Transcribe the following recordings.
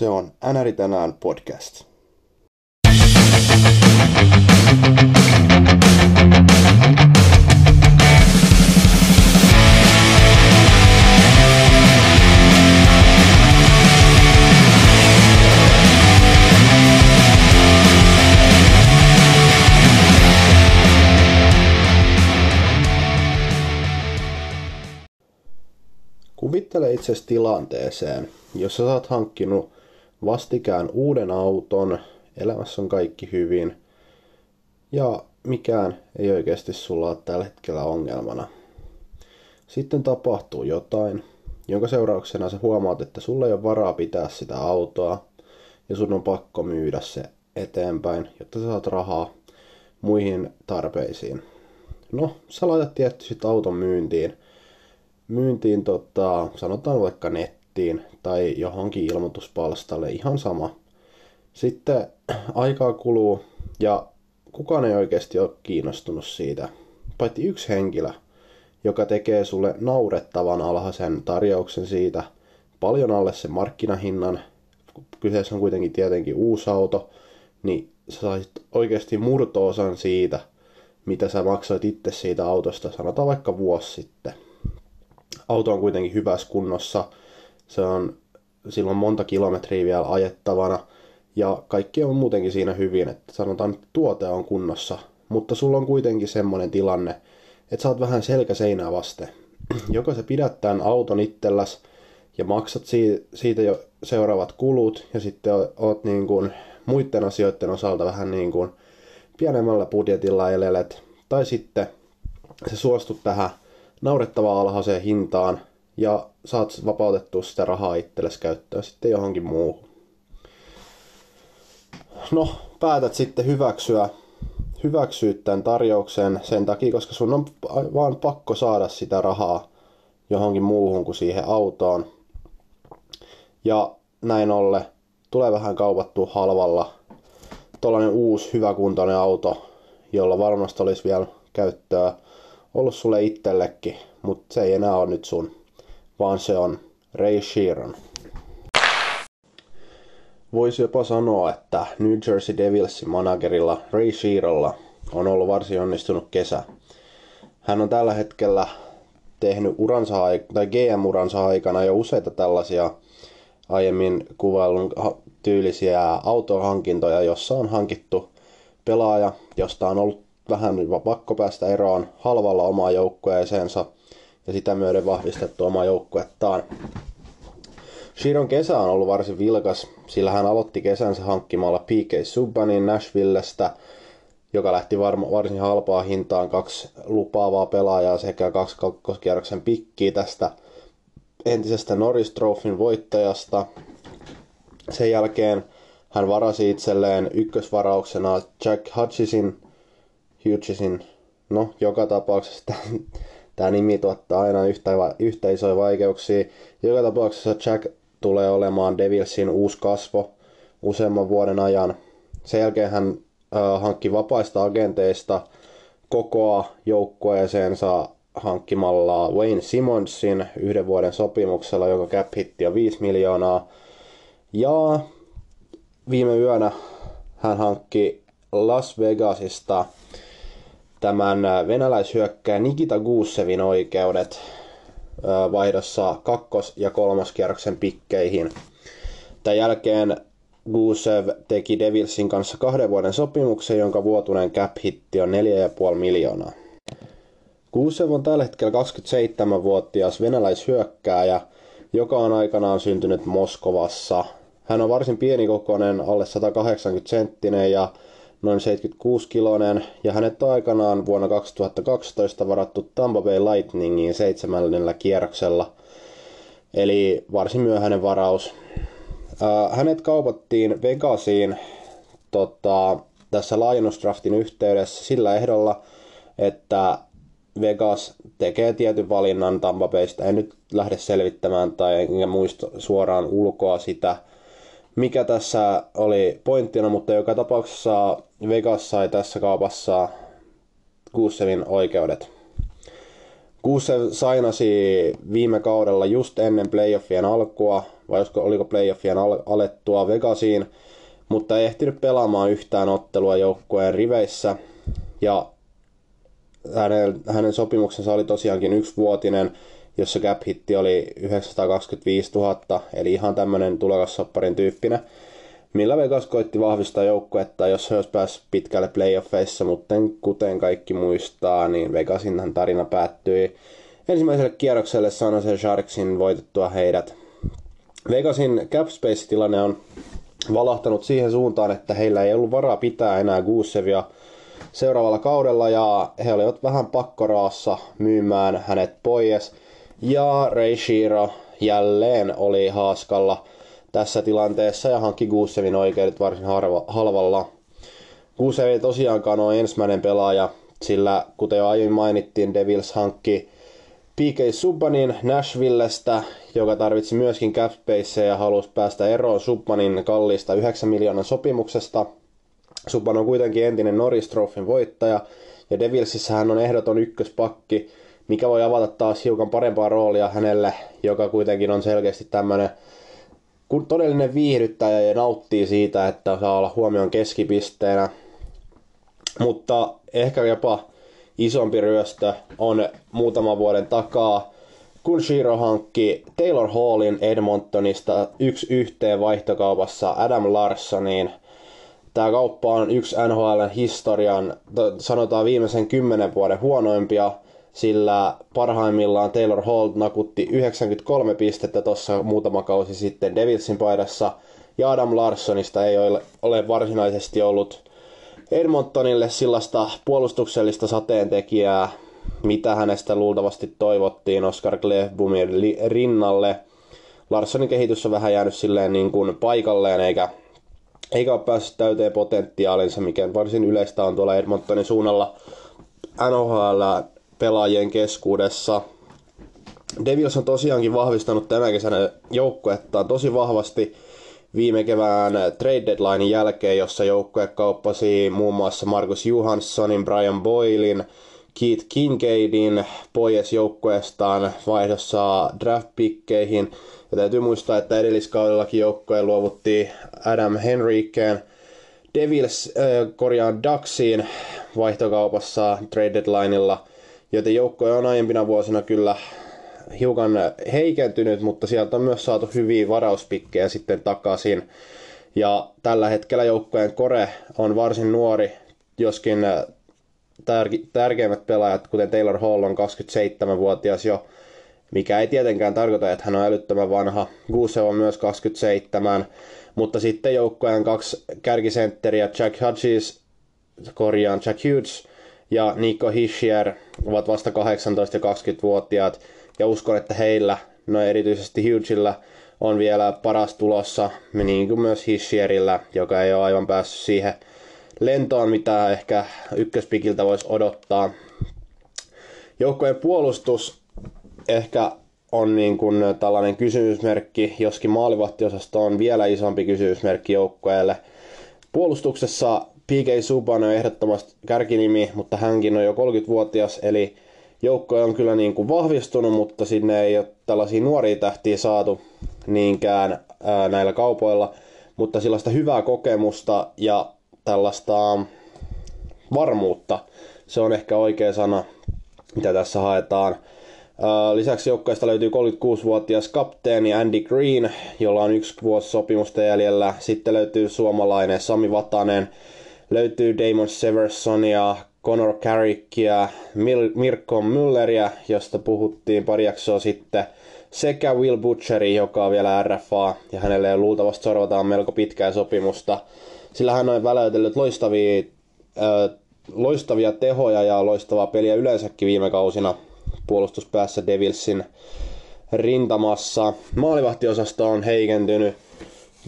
Se on NRI tänään podcast. Kuvittele itsesi tilanteeseen, jossa oot hankkinut vastikään uuden auton, elämässä on kaikki hyvin ja mikään ei oikeasti sulla ole tällä hetkellä ongelmana. Sitten tapahtuu jotain, jonka seurauksena sä huomaat, että sulla ei ole varaa pitää sitä autoa ja sun on pakko myydä se eteenpäin, jotta sä saat rahaa muihin tarpeisiin. No, sä laitat tietysti auton myyntiin – myyntiin tota, sanotaan vaikka nettiin tai johonkin ilmoituspalstalle, ihan sama. Sitten aikaa kuluu ja kukaan ei oikeasti ole kiinnostunut siitä, paitsi yksi henkilö, joka tekee sulle naurettavan alhaisen tarjouksen siitä, paljon alle sen markkinahinnan, kyseessä on kuitenkin tietenkin uusi auto, niin sä saisit oikeasti murto-osan siitä, mitä sä maksoit itse siitä autosta, sanotaan vaikka vuosi sitten auto on kuitenkin hyvässä kunnossa. Se on silloin monta kilometriä vielä ajettavana. Ja kaikki on muutenkin siinä hyvin, että sanotaan, että tuote on kunnossa. Mutta sulla on kuitenkin semmoinen tilanne, että sä oot vähän selkä seinää vasten. Joko sä pidät tämän auton itselläs ja maksat siitä jo seuraavat kulut ja sitten oot niin kuin muiden asioiden osalta vähän niin kuin pienemmällä budjetilla elelet. Tai sitten sä suostut tähän naurettavaa alhaiseen hintaan ja saat vapautettua sitä rahaa itsellesi käyttöön sitten johonkin muuhun. No, päätät sitten hyväksyä, hyväksyä tämän tarjouksen sen takia, koska sun on vaan pakko saada sitä rahaa johonkin muuhun kuin siihen autoon. Ja näin ollen tulee vähän kaupattua halvalla tuollainen uusi hyväkuntoinen auto, jolla varmasti olisi vielä käyttöä ollut sulle itsellekin, mutta se ei enää ole nyt sun, vaan se on Ray Sheeran. Voisi jopa sanoa, että New Jersey Devilsin managerilla Ray Sheeralla on ollut varsin onnistunut kesä. Hän on tällä hetkellä tehnyt uransa, tai GM-uransa aikana jo useita tällaisia aiemmin kuvailun tyylisiä autohankintoja, jossa on hankittu pelaaja, josta on ollut vähän pakko päästä eroon halvalla omaa joukkueeseensa ja sitä myöden vahvistettu omaa joukkuettaan. Shiron kesä on ollut varsin vilkas, sillä hän aloitti kesänsä hankkimalla PK Subbanin Nashvillestä, joka lähti varma, varsin halpaa hintaan kaksi lupaavaa pelaajaa sekä kaksi kakkoskierroksen pikkiä tästä entisestä Norris Trophyn voittajasta. Sen jälkeen hän varasi itselleen ykkösvarauksena Jack Hutchisin Hughesin, no joka tapauksessa tämä nimi tuottaa aina yhtä, yhtä isoja vaikeuksia. Joka tapauksessa Jack tulee olemaan Devilsin uusi kasvo useamman vuoden ajan. Sen jälkeen hän äh, hankki vapaista agenteista kokoa joukkueeseensa hankkimalla Wayne Simonsin yhden vuoden sopimuksella, joka cap hitti on 5 miljoonaa. Ja viime yönä hän hankki Las Vegasista tämän venäläishyökkää Nikita Guusevin oikeudet vaihdossa kakkos- ja kolmoskierroksen pikkeihin. Tämän jälkeen Gusev teki Devilsin kanssa kahden vuoden sopimuksen, jonka vuotuinen cap hitti on 4,5 miljoonaa. Gusev on tällä hetkellä 27-vuotias venäläishyökkääjä, joka on aikanaan syntynyt Moskovassa. Hän on varsin pienikokoinen, alle 180 senttinen ja noin 76-kiloinen, ja hänet on aikanaan vuonna 2012 varattu Tampa Bay Lightningiin seitsemännellä kierroksella, eli varsin myöhäinen varaus. hänet kaupattiin Vegasiin tota, tässä laajennusdraftin yhteydessä sillä ehdolla, että Vegas tekee tietyn valinnan Tampa Baysta. En nyt lähde selvittämään tai enkä muista suoraan ulkoa sitä, mikä tässä oli pointtina, mutta joka tapauksessa Vegas sai tässä kaupassa Kusevin oikeudet. Gusev sainasi viime kaudella just ennen playoffien alkua, vai oliko playoffien al- alettua Vegasiin, mutta ei ehtinyt pelaamaan yhtään ottelua joukkueen riveissä. Ja hänen, hänen sopimuksensa oli tosiaankin yksivuotinen, jossa cap hitti oli 925 000, eli ihan tämmöinen tulokasopparin tyyppinen, millä Vegas koitti vahvistaa joukkuetta, jos he olisi päässyt pitkälle playoffeissa, mutta kuten kaikki muistaa, niin Vegasin tarina päättyi ensimmäiselle kierrokselle San Jose Sharksin voitettua heidät. Vegasin cap space-tilanne on valahtanut siihen suuntaan, että heillä ei ollut varaa pitää enää Gusevia seuraavalla kaudella ja he olivat vähän pakkoraassa myymään hänet pois. Ja Ray Shiro jälleen oli haaskalla tässä tilanteessa ja hankki Gusevin oikeudet varsin harva, halvalla. Gusev ei tosiaankaan ole ensimmäinen pelaaja, sillä kuten jo aiemmin mainittiin, Devils hankki PK Subbanin Nashvillestä, joka tarvitsi myöskin cap ja halusi päästä eroon Subbanin kalliista 9 miljoonan sopimuksesta. Subban on kuitenkin entinen Norris Trophyn voittaja, ja Devilsissä hän on ehdoton ykköspakki, mikä voi avata taas hiukan parempaa roolia hänelle, joka kuitenkin on selkeästi tämmöinen kun todellinen viihdyttäjä ja nauttii siitä, että saa olla huomion keskipisteenä. Mutta ehkä jopa isompi ryöstö on muutaman vuoden takaa, kun Shiro hankki Taylor Hallin Edmontonista yksi yhteen vaihtokaupassa Adam Larssoniin. Tämä kauppa on yksi NHL historian, sanotaan viimeisen kymmenen vuoden huonoimpia, sillä parhaimmillaan Taylor Hall nakutti 93 pistettä tuossa muutama kausi sitten Devilsin paidassa, ja Adam Larssonista ei ole, ole varsinaisesti ollut Edmontonille sellaista puolustuksellista sateentekijää, mitä hänestä luultavasti toivottiin Oscar Glebbumin rinnalle. Larssonin kehitys on vähän jäänyt silleen niin kuin paikalleen, eikä, eikä ole päässyt täyteen potentiaalinsa, mikä varsin yleistä on tuolla Edmontonin suunnalla NHL-pelaajien keskuudessa. Devils on tosiaankin vahvistanut tänä kesänä joukkuettaan tosi vahvasti – viime kevään trade deadlinein jälkeen, jossa joukkue kauppasi muun muassa Markus Johanssonin, Brian Boylin, Keith Kincaidin pois joukkueestaan vaihdossa draftpikkeihin. Ja täytyy muistaa, että edelliskaudellakin joukkojen luovutti Adam Henrikeen Devils, äh, korjaan Ducksiin vaihtokaupassa trade deadlineilla, joten joukkoja on aiempina vuosina kyllä hiukan heikentynyt, mutta sieltä on myös saatu hyviä varauspikkejä sitten takaisin. Ja tällä hetkellä joukkojen kore on varsin nuori, joskin tär- tärkeimmät pelaajat, kuten Taylor Hall on 27-vuotias jo, mikä ei tietenkään tarkoita, että hän on älyttömän vanha. Guse on myös 27, mutta sitten joukkojen kaksi kärkisentteriä, Jack Hudges, korjaan Jack Hughes ja Nico Hischier ovat vasta 18- ja 20-vuotiaat, ja uskon, että heillä, no erityisesti Hughesilla, on vielä paras tulossa, niin kuin myös Hishierillä, joka ei ole aivan päässyt siihen lentoon, mitä ehkä ykköspikiltä voisi odottaa. Joukkojen puolustus ehkä on niin kuin tällainen kysymysmerkki, joskin maalivahtiosasto on vielä isompi kysymysmerkki joukkueelle. Puolustuksessa PK Subban on ehdottomasti kärkinimi, mutta hänkin on jo 30-vuotias, eli joukko on kyllä niin kuin vahvistunut, mutta sinne ei ole tällaisia nuoria tähtiä saatu niinkään ää, näillä kaupoilla, mutta sellaista hyvää kokemusta ja tällaista varmuutta, se on ehkä oikea sana, mitä tässä haetaan. Lisäksi joukkueesta löytyy 36-vuotias kapteeni Andy Green, jolla on yksi vuosi sopimusta jäljellä. Sitten löytyy suomalainen Sami Vatanen, löytyy Damon Severson ja Conor Carrickia, Mil- Mirko Mülleria, josta puhuttiin pari jaksoa sitten, sekä Will Butcheri, joka on vielä RFA, ja hänelle luultavasti sorvataan melko pitkää sopimusta, sillä hän on väläytellyt loistavia, äh, loistavia tehoja ja loistavaa peliä yleensäkin viime kausina puolustuspäässä Devilsin rintamassa. Maalivahtiosasto on heikentynyt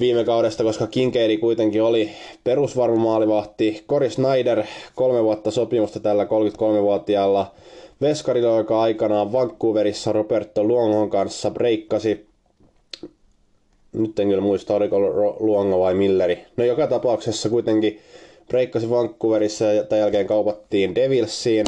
viime kaudesta, koska Kinkeidi kuitenkin oli perusvarma maalivahti. Cory Snyder, kolme vuotta sopimusta tällä 33-vuotiaalla veskarilla, joka aikanaan Vancouverissa Roberto Luongon kanssa breikkasi. Nyt en kyllä muista, oliko Luongo vai Milleri. No joka tapauksessa kuitenkin breikkasi Vancouverissa ja tämän jälkeen kaupattiin Devilsiin.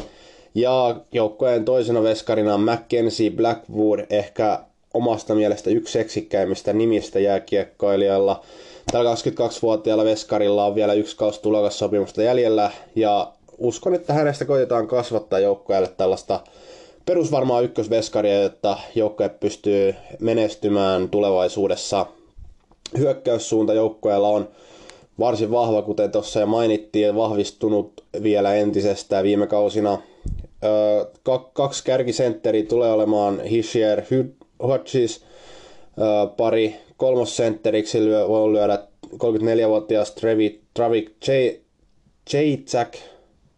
Ja joukkueen toisena veskarina Mackenzie Blackwood, ehkä omasta mielestä yksi seksikkäimmistä nimistä jääkiekkoilijalla. Tällä 22-vuotiaalla veskarilla on vielä yksi kausi tulokassopimusta jäljellä ja uskon, että hänestä koitetaan kasvattaa joukkueelle tällaista perusvarmaa ykkösveskaria, jotta joukkue pystyy menestymään tulevaisuudessa. Hyökkäyssuunta joukkueella on varsin vahva, kuten tuossa jo mainittiin, vahvistunut vielä entisestään viime kausina. kaksi kärkisentteri tulee olemaan Hodges, pari kolmosentteriksi voi lyödä 34-vuotias Trevi, Travik Jacek,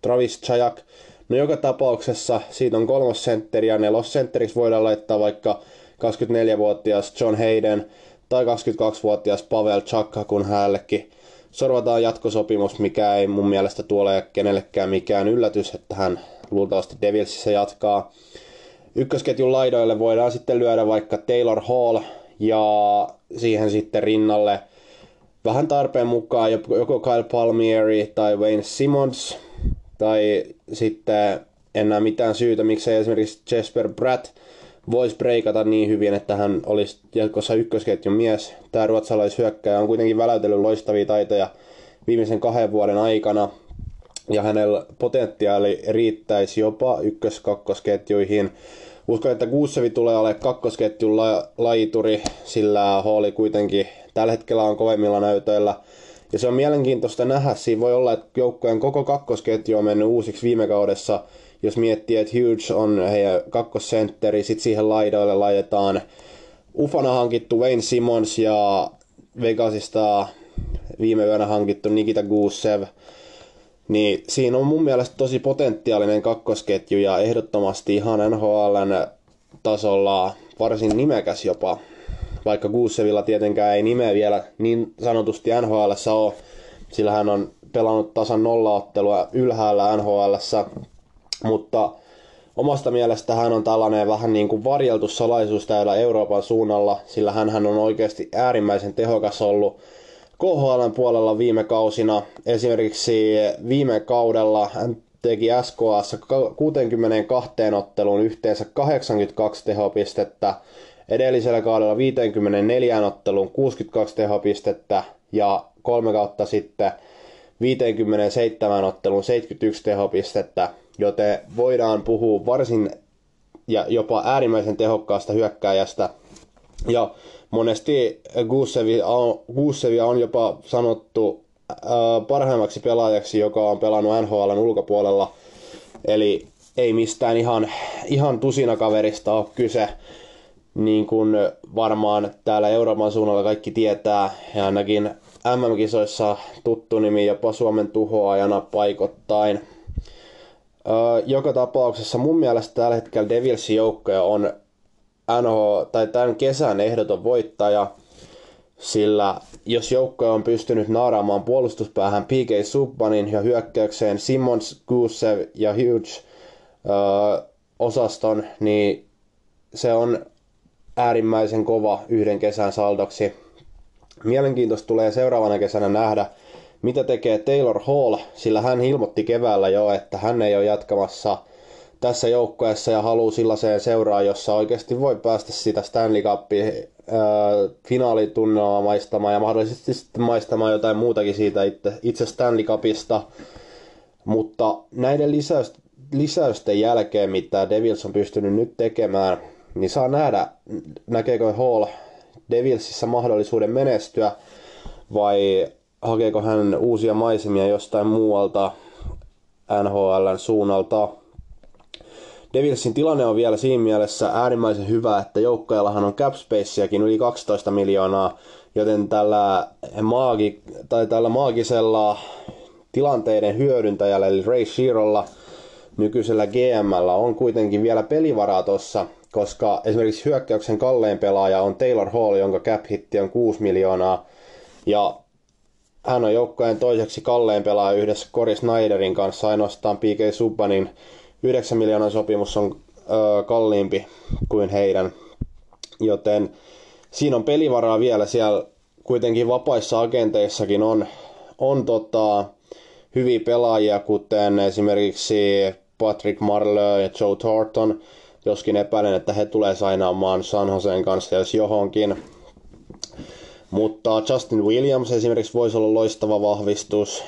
Travis Chajak. No joka tapauksessa siitä on kolmosentteri ja nelosentteriksi voidaan laittaa vaikka 24-vuotias John Hayden tai 22-vuotias Pavel Chakka, kun hänellekin sorvataan jatkosopimus, mikä ei mun mielestä tuole kenellekään mikään yllätys, että hän luultavasti Devilsissä jatkaa. Ykkösketjun laidoille voidaan sitten lyödä vaikka Taylor Hall ja siihen sitten rinnalle vähän tarpeen mukaan joko Kyle Palmieri tai Wayne Simmons tai sitten en näe mitään syytä, miksei esimerkiksi Jesper Bratt voisi breikata niin hyvin, että hän olisi jatkossa ykkösketjun mies. Tämä ruotsalaishyökkäjä on kuitenkin väläytellyt loistavia taitoja viimeisen kahden vuoden aikana, ja hänellä potentiaali riittäisi jopa ykkös-kakkosketjuihin. Uskon, että Gusevi tulee olemaan kakkosketjun la- laituri, sillä Halli kuitenkin tällä hetkellä on kovemmilla näytöillä. Ja se on mielenkiintoista nähdä. Siinä voi olla, että joukkojen koko kakkosketju on mennyt uusiksi viime kaudessa. Jos miettii, että Hughes on heidän kakkosentteri, sitten siihen laidoille laitetaan Ufana hankittu Wayne Simmons ja Vegasista viime yönä hankittu Nikita Gusev. Niin siinä on mun mielestä tosi potentiaalinen kakkosketju ja ehdottomasti ihan NHLn tasolla varsin nimekäs jopa. Vaikka Guusevilla tietenkään ei nimeä vielä niin sanotusti NHL ole, sillä hän on pelannut tasan nollaottelua ylhäällä NHL, mutta omasta mielestä hän on tällainen vähän niin kuin varjeltu salaisuus täällä Euroopan suunnalla, sillä hän on oikeasti äärimmäisen tehokas ollut KHL puolella viime kausina. Esimerkiksi viime kaudella hän teki SKAssa 62 otteluun yhteensä 82 tehopistettä, edellisellä kaudella 54 otteluun 62 tehopistettä ja kolme kautta sitten 57 otteluun 71 tehopistettä, joten voidaan puhua varsin ja jopa äärimmäisen tehokkaasta hyökkääjästä. Ja monesti Gusevia on jopa sanottu äh, parhaimmaksi pelaajaksi, joka on pelannut NHLn ulkopuolella. Eli ei mistään ihan, ihan tusinakaverista ole kyse. Niin kuin varmaan täällä Euroopan suunnalla kaikki tietää, ja ainakin MM-kisoissa tuttu nimi jopa Suomen tuhoajana paikottain. Öö, joka tapauksessa mun mielestä tällä hetkellä Devilsin joukkoja on NH, tai tämän kesän ehdoton voittaja, sillä jos joukko on pystynyt naaraamaan puolustuspäähän PK Subbanin ja hyökkäykseen Simmons, Gusev ja Hughes öö, osaston, niin se on äärimmäisen kova yhden kesän saldoksi. Mielenkiintoista tulee seuraavana kesänä nähdä, mitä tekee Taylor Hall, sillä hän ilmoitti keväällä jo, että hän ei ole jatkamassa – tässä joukkueessa ja haluaa sellaiseen seuraan, jossa oikeasti voi päästä sitä Stanley Cupin finaalitunnelmaa maistamaan ja mahdollisesti sitten maistamaan jotain muutakin siitä itse, itse Stanley Cupista. Mutta näiden lisäys, lisäysten jälkeen, mitä Devils on pystynyt nyt tekemään, niin saa nähdä, näkeekö Hall Devilsissä mahdollisuuden menestyä vai hakeeko hän uusia maisemia jostain muualta NHLn suunnalta. Devilsin tilanne on vielä siinä mielessä äärimmäisen hyvä, että joukkojallahan on cap spaceakin yli 12 miljoonaa, joten tällä, maagi, tai tällä maagisella tilanteiden hyödyntäjällä, eli Ray Shearolla, nykyisellä GMllä on kuitenkin vielä pelivaraa tossa, koska esimerkiksi hyökkäyksen kallein pelaaja on Taylor Hall, jonka cap hitti on 6 miljoonaa, ja hän on joukkojen toiseksi kallein pelaaja yhdessä Cory Snyderin kanssa, ainoastaan PK Subbanin 9 miljoonan sopimus on ö, kalliimpi kuin heidän, joten siinä on pelivaraa vielä siellä kuitenkin vapaissa agenteissakin on, on tota, hyviä pelaajia, kuten esimerkiksi Patrick Marleau ja Joe Thornton, joskin epäilen, että he tulee sainaamaan San Joseen kanssa jos johonkin. Mutta Justin Williams esimerkiksi voisi olla loistava vahvistus.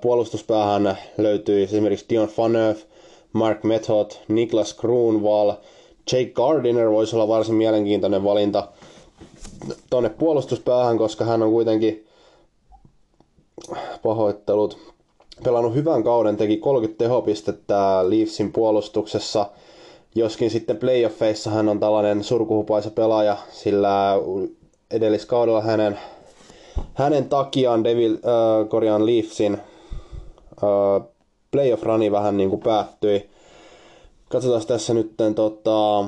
Puolustuspäähän löytyy esimerkiksi Dion Phaneuf, Mark Method, Niklas Kruunval, Jake Gardiner voisi olla varsin mielenkiintoinen valinta tuonne puolustuspäähän, koska hän on kuitenkin pahoittelut pelannut hyvän kauden, teki 30 tehopistettä Leafsin puolustuksessa, joskin sitten playoffeissa hän on tällainen surkuhupaisa pelaaja, sillä edelliskaudella hänen, hänen takiaan Devil, äh, Korean Leafsin äh, playoff rani vähän niin kuin päättyi. Katsotaan tässä nyt tota,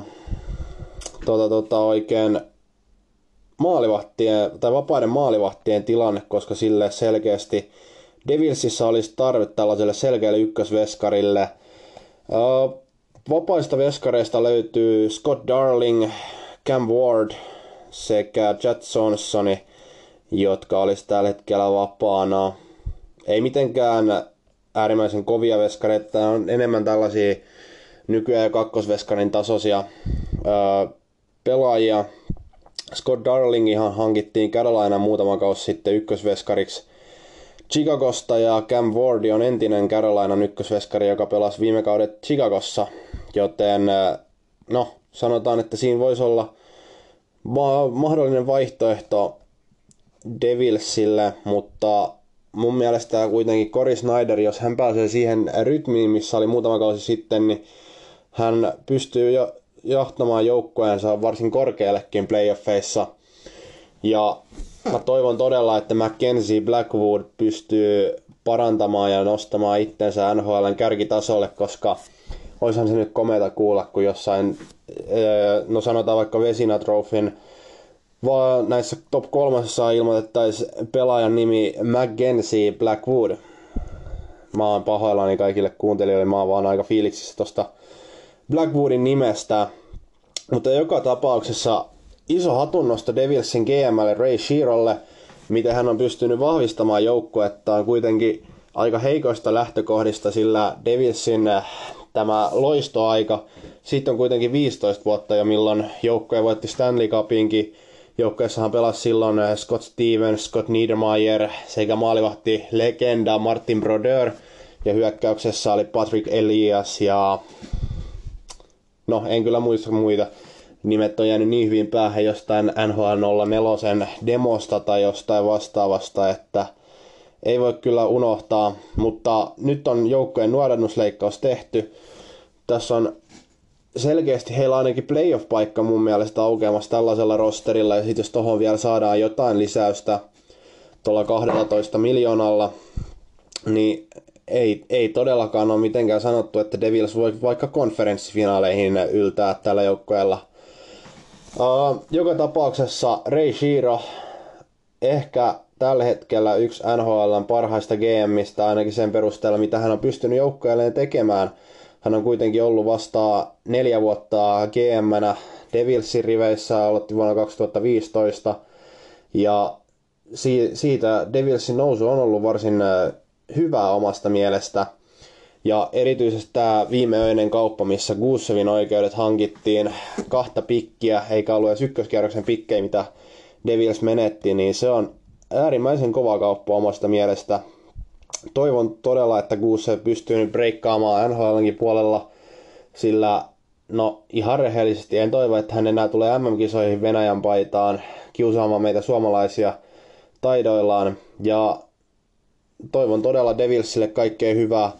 tota, tota, oikein maalivahtien, tai vapaiden maalivahtien tilanne, koska sille selkeästi Devilsissä olisi tarve tällaiselle selkeälle ykkösveskarille. Vapaista veskareista löytyy Scott Darling, Cam Ward sekä Chad Sonsoni, jotka olisi tällä hetkellä vapaana. Ei mitenkään äärimmäisen kovia veskareita, on enemmän tällaisia nykyään ja kakkosveskarin tasoisia pelaajia. Scott Darling ihan hankittiin Carolina muutama kausi sitten ykkösveskariksi. Chicagosta ja Cam Ward on entinen Carolina ykkösveskari, joka pelasi viime kaudet Chicagossa, joten no, sanotaan, että siinä voisi olla ma- mahdollinen vaihtoehto Devilsille, mutta mun mielestä kuitenkin Cory Snyder, jos hän pääsee siihen rytmiin, missä oli muutama kausi sitten, niin hän pystyy jo johtamaan joukkojensa varsin korkeallekin playoffeissa. Ja mä toivon todella, että Mackenzie Blackwood pystyy parantamaan ja nostamaan itsensä NHLn kärkitasolle, koska oishan se nyt komeita kuulla, kun jossain, no sanotaan vaikka Vesina Trophyn vaan näissä top kolmasessa ilmoitettaisiin pelaajan nimi Mackenzie Blackwood. Mä oon pahoillani kaikille kuuntelijoille, mä oon vaan aika fiiliksissä tosta Blackwoodin nimestä. Mutta joka tapauksessa iso hatunnosto Devilsin GMlle Ray Shearolle, miten hän on pystynyt vahvistamaan joukkuettaan kuitenkin aika heikoista lähtökohdista, sillä Devilsin äh, tämä loistoaika, sitten on kuitenkin 15 vuotta jo milloin joukkue voitti Stanley Cupinkin, Joukkueessahan pelasi silloin äh, Scott Stevens, Scott Niedermayer sekä maalivahti legenda Martin Brodeur. Ja hyökkäyksessä oli Patrick Elias ja... No, en kyllä muista muita. Nimet on jäänyt niin hyvin päähän jostain NHL 04 demosta tai jostain vastaavasta, että ei voi kyllä unohtaa. Mutta nyt on joukkojen nuorennusleikkaus tehty. Tässä on selkeästi heillä on ainakin playoff-paikka mun mielestä aukeamassa tällaisella rosterilla, ja sitten jos tohon vielä saadaan jotain lisäystä tuolla 12 miljoonalla, niin ei, ei todellakaan ole mitenkään sanottu, että Devils voi vaikka konferenssifinaaleihin yltää tällä joukkueella. Uh, joka tapauksessa Ray Shiro ehkä tällä hetkellä yksi NHLn parhaista GMistä, ainakin sen perusteella, mitä hän on pystynyt joukkueelleen tekemään – hän on kuitenkin ollut vasta neljä vuotta GM-nä Devilsin riveissä, aloitti vuonna 2015. Ja siitä Devilsin nousu on ollut varsin hyvää omasta mielestä. Ja erityisesti tämä viimeöinen kauppa, missä Gussevin oikeudet hankittiin kahta pikkiä, eikä ollut edes ykköskierroksen pikkejä, mitä Devils menetti, niin se on äärimmäisen kova kauppa omasta mielestä toivon todella, että Guuse pystyy nyt breikkaamaan NHLnkin puolella, sillä no ihan rehellisesti en toivo, että hän enää tulee MM-kisoihin Venäjän paitaan kiusaamaan meitä suomalaisia taidoillaan. Ja toivon todella Devilsille kaikkea hyvää.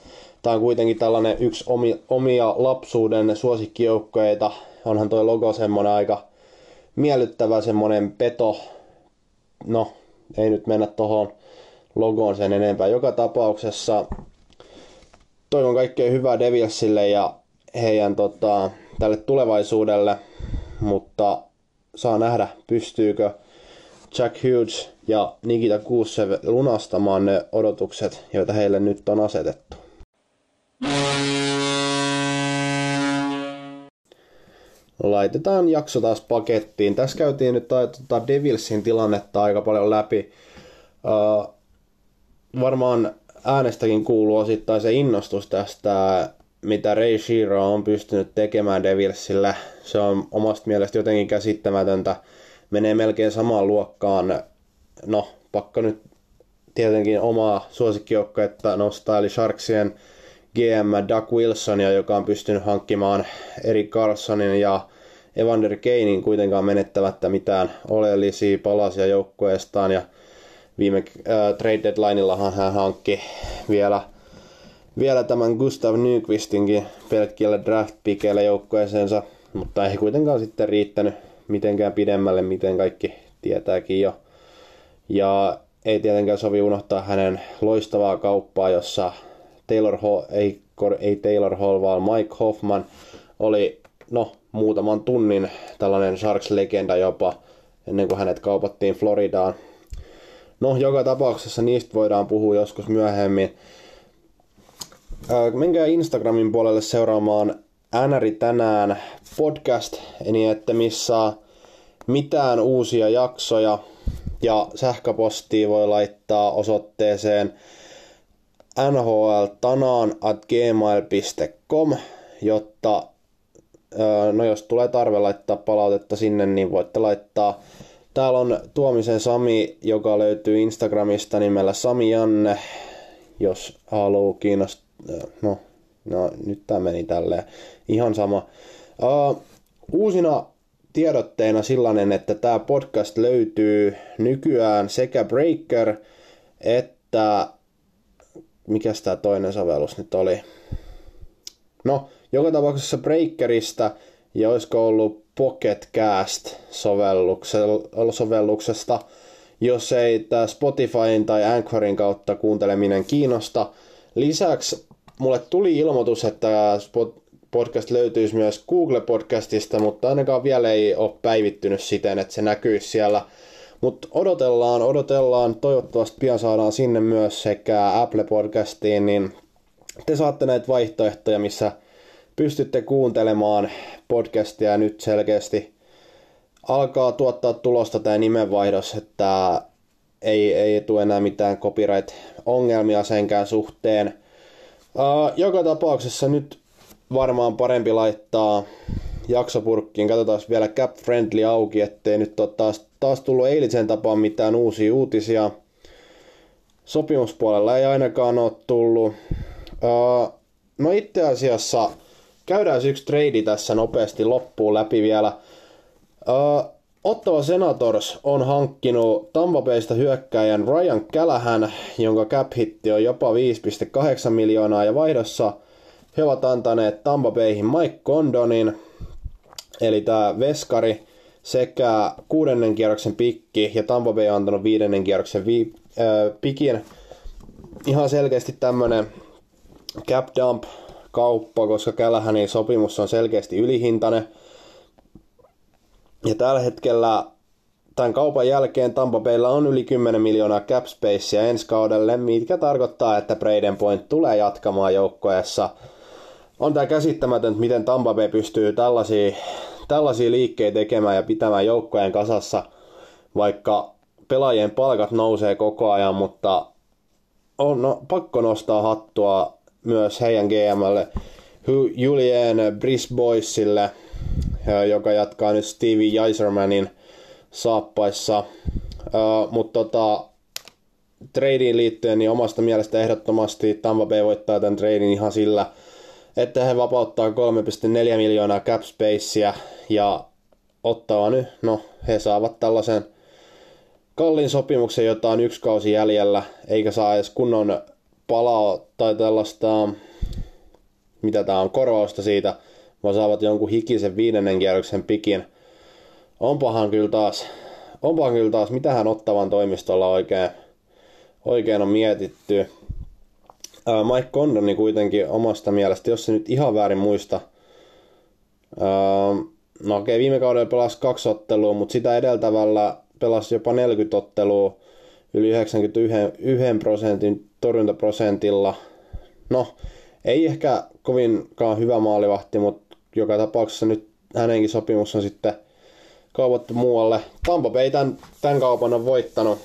Tämä on kuitenkin tällainen yksi omia lapsuuden suosikkijoukkoita. Onhan toi logo semmonen aika miellyttävä semmonen peto. No, ei nyt mennä tohon logoon sen enempää. Joka tapauksessa toivon kaikkea hyvää Devilsille ja heidän tota, tälle tulevaisuudelle, mutta saa nähdä, pystyykö Jack Hughes ja Nikita Kuussev lunastamaan ne odotukset, joita heille nyt on asetettu. Laitetaan jakso taas pakettiin. Tässä käytiin nyt tuota Devilsin tilannetta aika paljon läpi. Uh, varmaan äänestäkin kuuluu osittain se innostus tästä mitä Ray Shiro on pystynyt tekemään Devilsillä, se on omasta mielestä jotenkin käsittämätöntä. Menee melkein samaan luokkaan, no pakko nyt tietenkin omaa suosikkijoukkuetta nostaa, eli Sharksien GM Doug Wilsonia, joka on pystynyt hankkimaan Eric Carsonin ja Evander Kanein kuitenkaan menettämättä mitään oleellisia palasia joukkueestaan. Ja viime äh, trade deadlineillahan hän hankki vielä, vielä tämän Gustav Nyqvistinkin pelkkillä draft pikeillä joukkueeseensa, mutta ei kuitenkaan sitten riittänyt mitenkään pidemmälle, miten kaikki tietääkin jo. Ja ei tietenkään sovi unohtaa hänen loistavaa kauppaa, jossa Taylor Hall, ei, ei Taylor Hall, vaan Mike Hoffman oli no, muutaman tunnin tällainen Sharks-legenda jopa, ennen kuin hänet kaupattiin Floridaan. No, joka tapauksessa niistä voidaan puhua joskus myöhemmin. menkää Instagramin puolelle seuraamaan Äänäri tänään podcast, niin että missä mitään uusia jaksoja ja sähköpostia voi laittaa osoitteeseen nhltanaan at gmail.com, jotta no jos tulee tarve laittaa palautetta sinne, niin voitte laittaa. Täällä on Tuomisen Sami, joka löytyy Instagramista nimellä Sami Janne, jos haluaa kiinnostaa. No, no, nyt tämä meni tälleen. Ihan sama. Uh, uusina tiedotteena sellainen, että tämä podcast löytyy nykyään sekä Breaker että mikä tämä toinen sovellus nyt oli? No, joka tapauksessa Breakerista ja olisiko ollut Pocket Cast sovelluksesta, jos ei tämä Spotifyn tai Anchorin kautta kuunteleminen kiinnosta. Lisäksi mulle tuli ilmoitus, että podcast löytyisi myös Google Podcastista, mutta ainakaan vielä ei ole päivittynyt siten, että se näkyisi siellä. Mutta odotellaan, odotellaan, toivottavasti pian saadaan sinne myös sekä Apple Podcastiin, niin te saatte näitä vaihtoehtoja, missä pystytte kuuntelemaan podcastia nyt selkeästi alkaa tuottaa tulosta tämä nimenvaihdos, että ei, ei tule enää mitään copyright-ongelmia senkään suhteen. Uh, joka tapauksessa nyt varmaan parempi laittaa jaksopurkkiin. Katsotaan vielä Cap Friendly auki, ettei nyt ole taas, taas tullut eilisen tapaan mitään uusia uutisia. Sopimuspuolella ei ainakaan ole tullut. Uh, no itse asiassa käydään yksi trade tässä nopeasti loppuun läpi vielä. Uh, Ottava Senators on hankkinut Tampa Baysta hyökkäjän Ryan Callahan, jonka cap hitti on jopa 5,8 miljoonaa ja vaihdossa he ovat antaneet Tampa Bayhin Mike Condonin, eli tämä veskari, sekä kuudennen kierroksen pikki ja Tampa Bay on antanut viidennen kierroksen vi- äh, pikin. Ihan selkeästi tämmönen cap dump kauppa, koska Kälähänin sopimus on selkeästi ylihintainen. Ja tällä hetkellä tämän kaupan jälkeen Tampa Baylla on yli 10 miljoonaa cap spacea ensi kaudelle, mitkä tarkoittaa, että Braden Point tulee jatkamaan joukkoessa. On tämä käsittämätöntä, miten Tampa Bay pystyy tällaisia, tällaisia liikkeitä tekemään ja pitämään joukkojen kasassa, vaikka pelaajien palkat nousee koko ajan, mutta on no, pakko nostaa hattua myös heidän GMlle Julian Brisboisille, joka jatkaa nyt Stevie Jaisermanin saappaissa. Mutta tota, tradeen liittyen, niin omasta mielestä ehdottomasti Tampa Bay voittaa tämän tradein ihan sillä, että he vapauttaa 3,4 miljoonaa cap spacea ja ottaa nyt, no he saavat tällaisen kallin sopimuksen, jota on yksi kausi jäljellä, eikä saa edes kunnon palaa tai tällaista, mitä tämä on, korvausta siitä, vaan saavat jonkun hikisen viidennen kierroksen pikin. Onpahan kyllä taas, onpahan kyllä taas, mitähän ottavan toimistolla oikein, oikein on mietitty. Mike Condoni kuitenkin omasta mielestä, jos se nyt ihan väärin muista, no okei, okay, viime kaudella pelasi kaksi ottelua, mutta sitä edeltävällä pelasi jopa 40 ottelua yli 91 prosentin torjuntaprosentilla. No, ei ehkä kovinkaan hyvä maalivahti, mutta joka tapauksessa nyt hänenkin sopimus on sitten kaupattu muualle. Tampa Bay tämän, tämän kaupan on voittanut,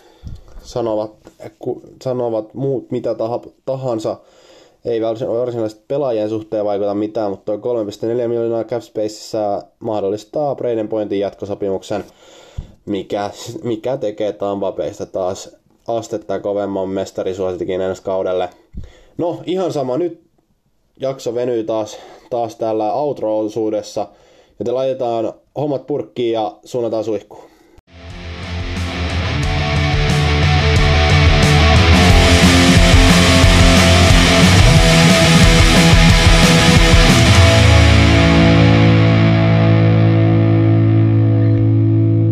sanovat, ku, sanovat muut mitä tahansa. ei varsinaisesti pelaajien suhteen vaikuta mitään, mutta tuo 3,4 miljoonaa cap spaceissa mahdollistaa Braden Pointin jatkosopimuksen, mikä, mikä tekee Tampa taas astetta kovemman mestarisuositikin ensi kaudelle. No ihan sama, nyt jakso venyy taas, taas täällä outro-osuudessa, joten laitetaan hommat purkkiin ja suunnataan suihkuun.